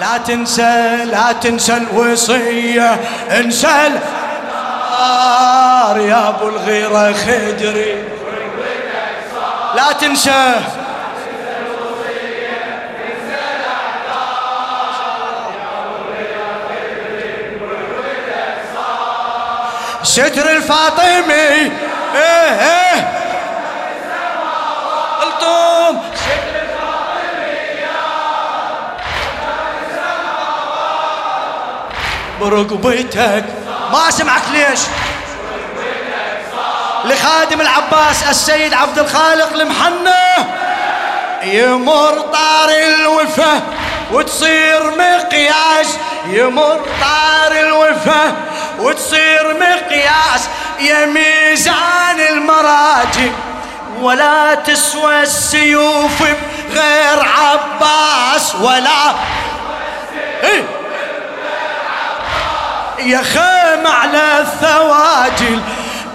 لا تنسى لا تنسى الوصية. انسى النار يا أبو الغيرة خدري. لا تنسى. ستر الفاطمي. إيه إيه. برقبتك ما اسمعك ليش؟ لخادم العباس السيد عبد الخالق المحنة. يمر طار الوفا وتصير مقياس. يمر طار الوفا وتصير مقياس. يا ميزان المراجل ولا تسوى السيوف غير عباس. ولا إيه؟ يا خيم على الثواجل.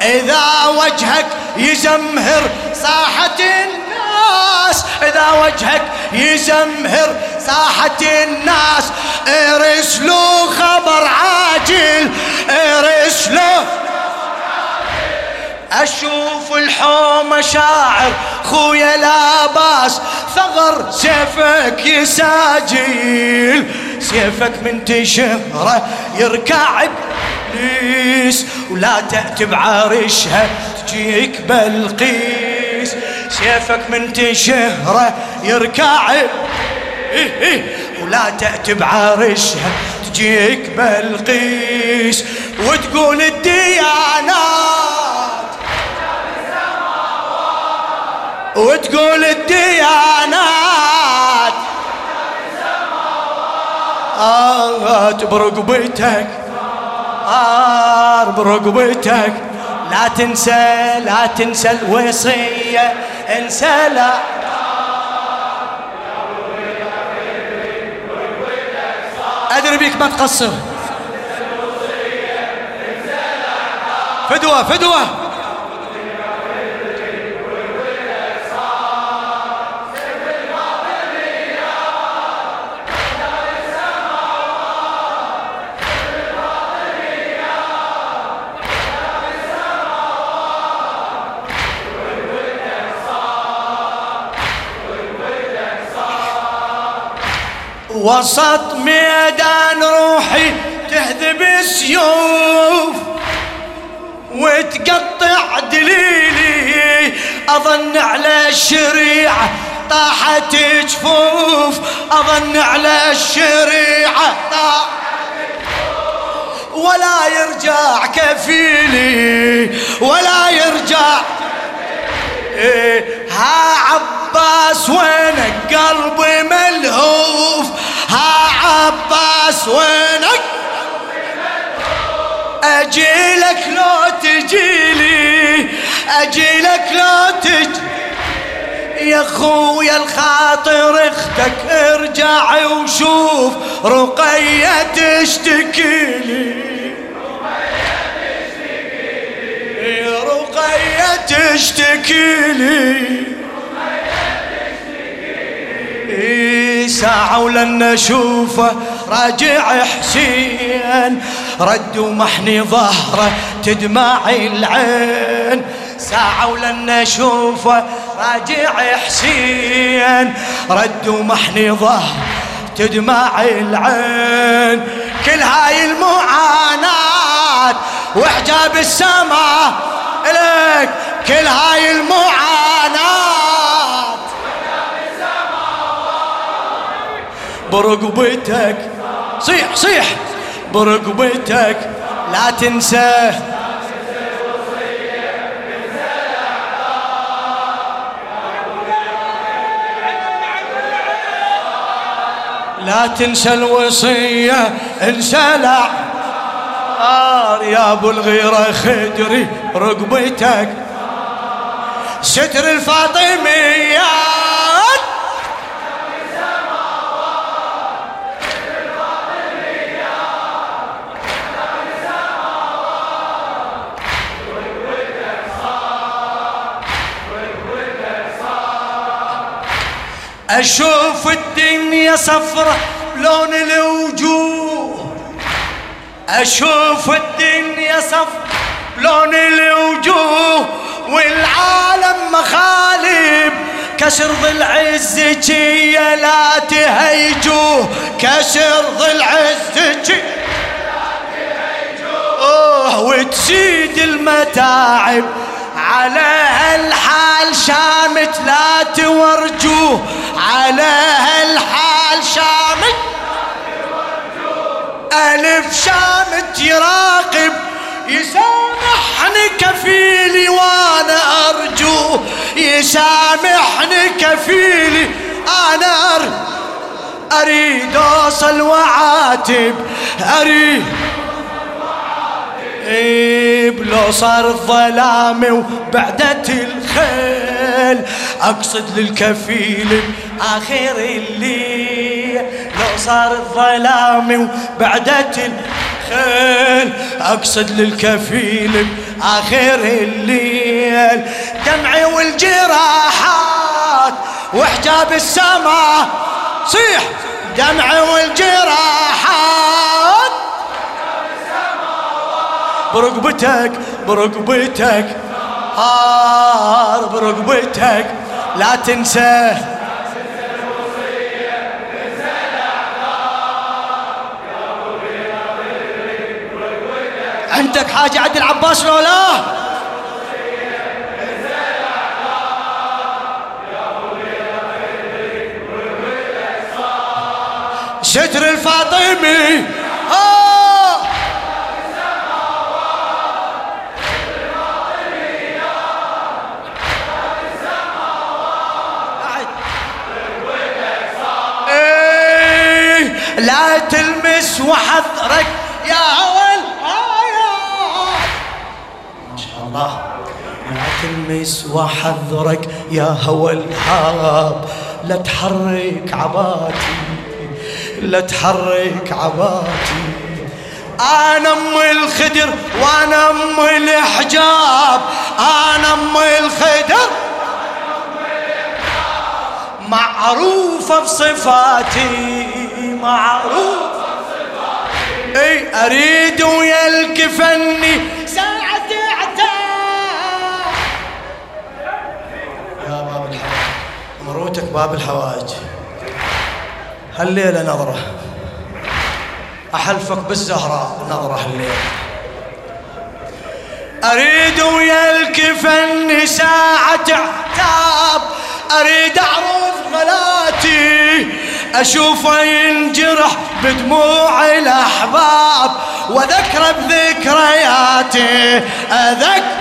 إذا وجهك يزمهر ساحة الناس. إذا وجهك يزمهر ساحة الناس. ارسلوا خبر عاجل. ارسلوا أشوف الحومة شاعر خويا لا باس ثغر سيفك يساجيل سيفك من تشهره يركع إبليس ولا تأتي بعرشها تجيك بلقيس. سيفك من تشهره يركع ولا تأتي بعرشها تجيك بلقيس. وتقول الديانات وتقول الديانات. آه برقبتك آه برقبتك لا تنسى لا تنسى الوصية. انسى لا. أدري بيك ما تقصر. فدوة فدوة. وسط ميدان روحي تهذب السيوف وتقطع دليلي. أظن على الشريعة طاحت جفوف. أظن على الشريعة ولا يرجع كفيلي. ولا يرجع إيه ها عباس وينك قلبي ملهوف؟ ها عباس وينك اجيلك لو تجيلي اجيلك لو تجي يا خويا الخاطر أختك ارجع وشوف رقية تشتكي لي. رقية تشتكي لي. ساعة ولن اشوفه راجع حسين. رد ومحني ظهره تدمع العين. ساعة ولن اشوفه راجع حسين. رد ومحني ظهر تدمع العين. كل هاي المعاناة وحجاب السماء لك كل هاي المعاناة برقبتك صيح صيح. برقبتك لا تنسى. لا تنسى الوصية انسى لا. يا أبو الغيرة خدري رقبتك ستر الفاطمية. أشوف الدنيا صفرة لون الوجوه. أشوف الدنيا صفرة لون الوجوه. والعالم مخالب كسر ضلع الزكية لا تهيجوه. كسر الزكية أوه وتزيد المتاعب. على هالحال شامت لا تورجوه على هالحال شامت ألف شامت يراقب. يسامحني كفيلي وأنا أرجو. يسامحني كفيلي أنا أرجو أريد اوصل وعاتب. أريد لو صار الظلام وبعدت الخيل. أقصد للكفيل اخر الليل لو صار الظلام وبعدت الخيل. أقصد للكفيل اخر الليل دمعي والجراحات وحجاب السماء. صيح. دمعي والجراحات. برقبتك برقبتك. هار برقبتك. لا تنسى. عندك حاجة عند العباس لو لا ستر الفاطمي. لا تلمس وحذرك يا أول. ما شاء الله. لا تلمس وحذرك يا هوى الهاب لا تحرك عباتي. لا تحرك عباتي. أنا أم الخدر وأنا أم الحجاب أنا أم الخدر. معروفة بصفاتي. معروف إي أريد ويا الكفني ساعة عتاب يا باب الحوائج. مروتك باب الحوائج. هالليلة نظرة. أحلفك بالزهراء نظرة هالليلة. أريد ويا الكفن ساعة عتاب أريد أعرف غلاتي. أشوفه ينجرح بدموع الأحباب وذكره بذكرياتي. أذكر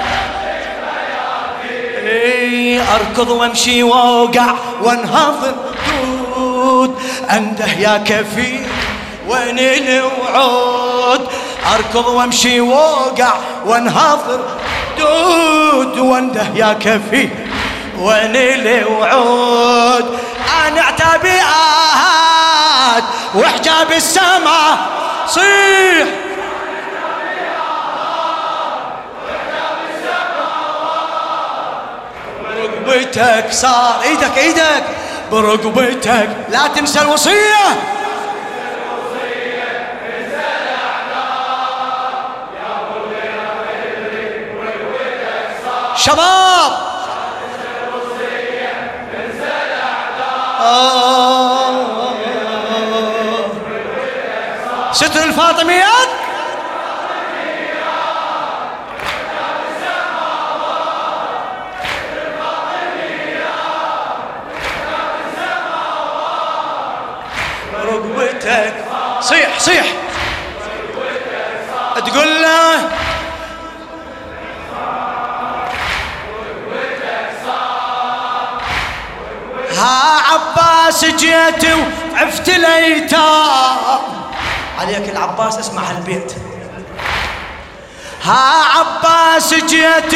أركض وأمشي وأوقع وأنهض دود أنده يا كفيل وين الوعود؟ أركض وأمشي وأوقع وأنهض دود وأنده يا كفيل وين الوعود؟ أنا عتابي آهات وحجاب السماء صيح. برقبتك صار إيدك إيدك. برقبتك لا تنسى الوصية. شباب ستر الفاطميات. صيح صيح. ها عباس جيت وعفت الايتام عليك العباس اسمع هالبيت. ها عباس جيت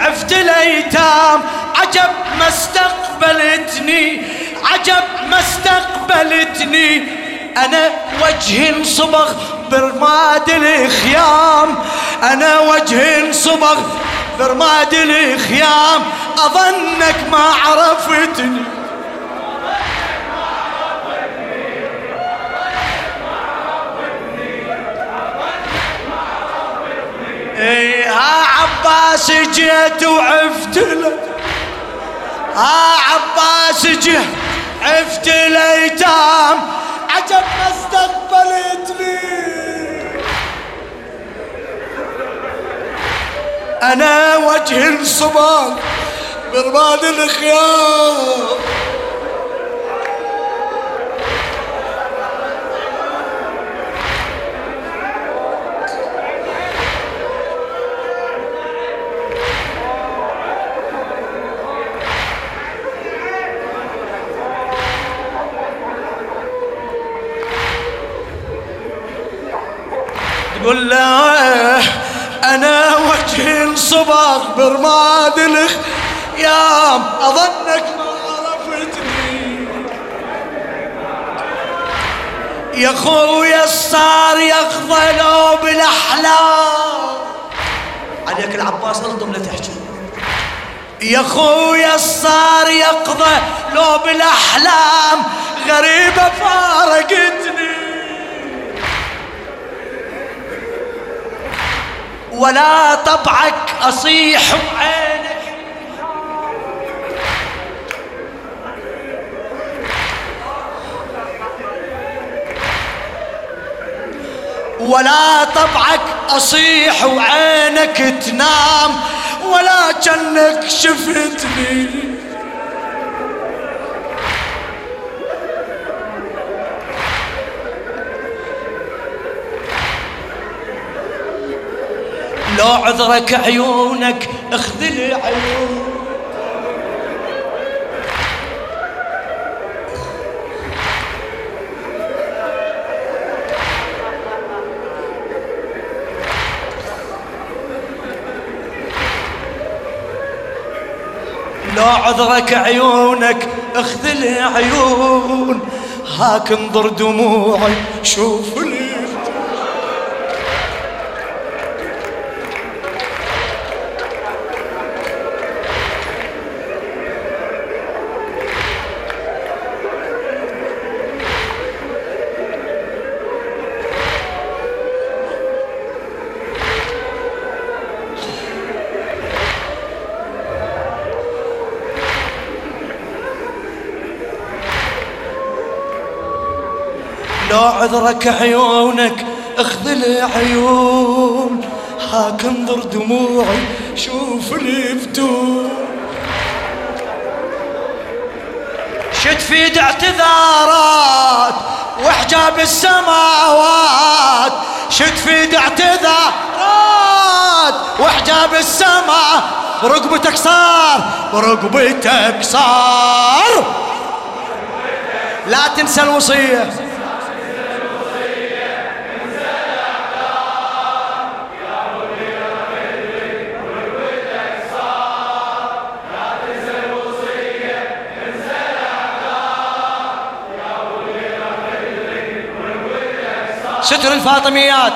وعفت الايتام عجب ما استقبلتني عجب ما استقبلتني. أنا وجه صبغ برماد الخيام أنا وجه صبغ برماد الخيام. أظنك ما عرفتني. اي ها عباس جيت وعفت له. ها عباس جيت عفت الايتام عجب ما استقبلتني أنا وجه الصباح برباد الخيار تقول له أنا وجه الصباغ برماد الخيام أظنك ما عرفتني. يا خويا صار يخضى لو بالأحلام. عليك العباس الضم لا تحكي. يا خويا صار يقضى لو بالأحلام. غريبه فارقتني ولا طبعك أصيح بعينك ولا طبعك أصيح وعينك تنام ولا جنك شفتني. لو عذرك عيونك اخذلي عيون لو عذرك عيونك اخذلي عيون هاك انظر دموعي شوف لي لو عذرك عيونك اخذل عيون. هاك انظر دموعي شوف الفتون شد في اعتذارات وحجاب السماوات. شد في اعتذارات وحجاب السماء. برقبتك صار برقبتك صار. لا تنسى الوصية. ستر الفاطميات.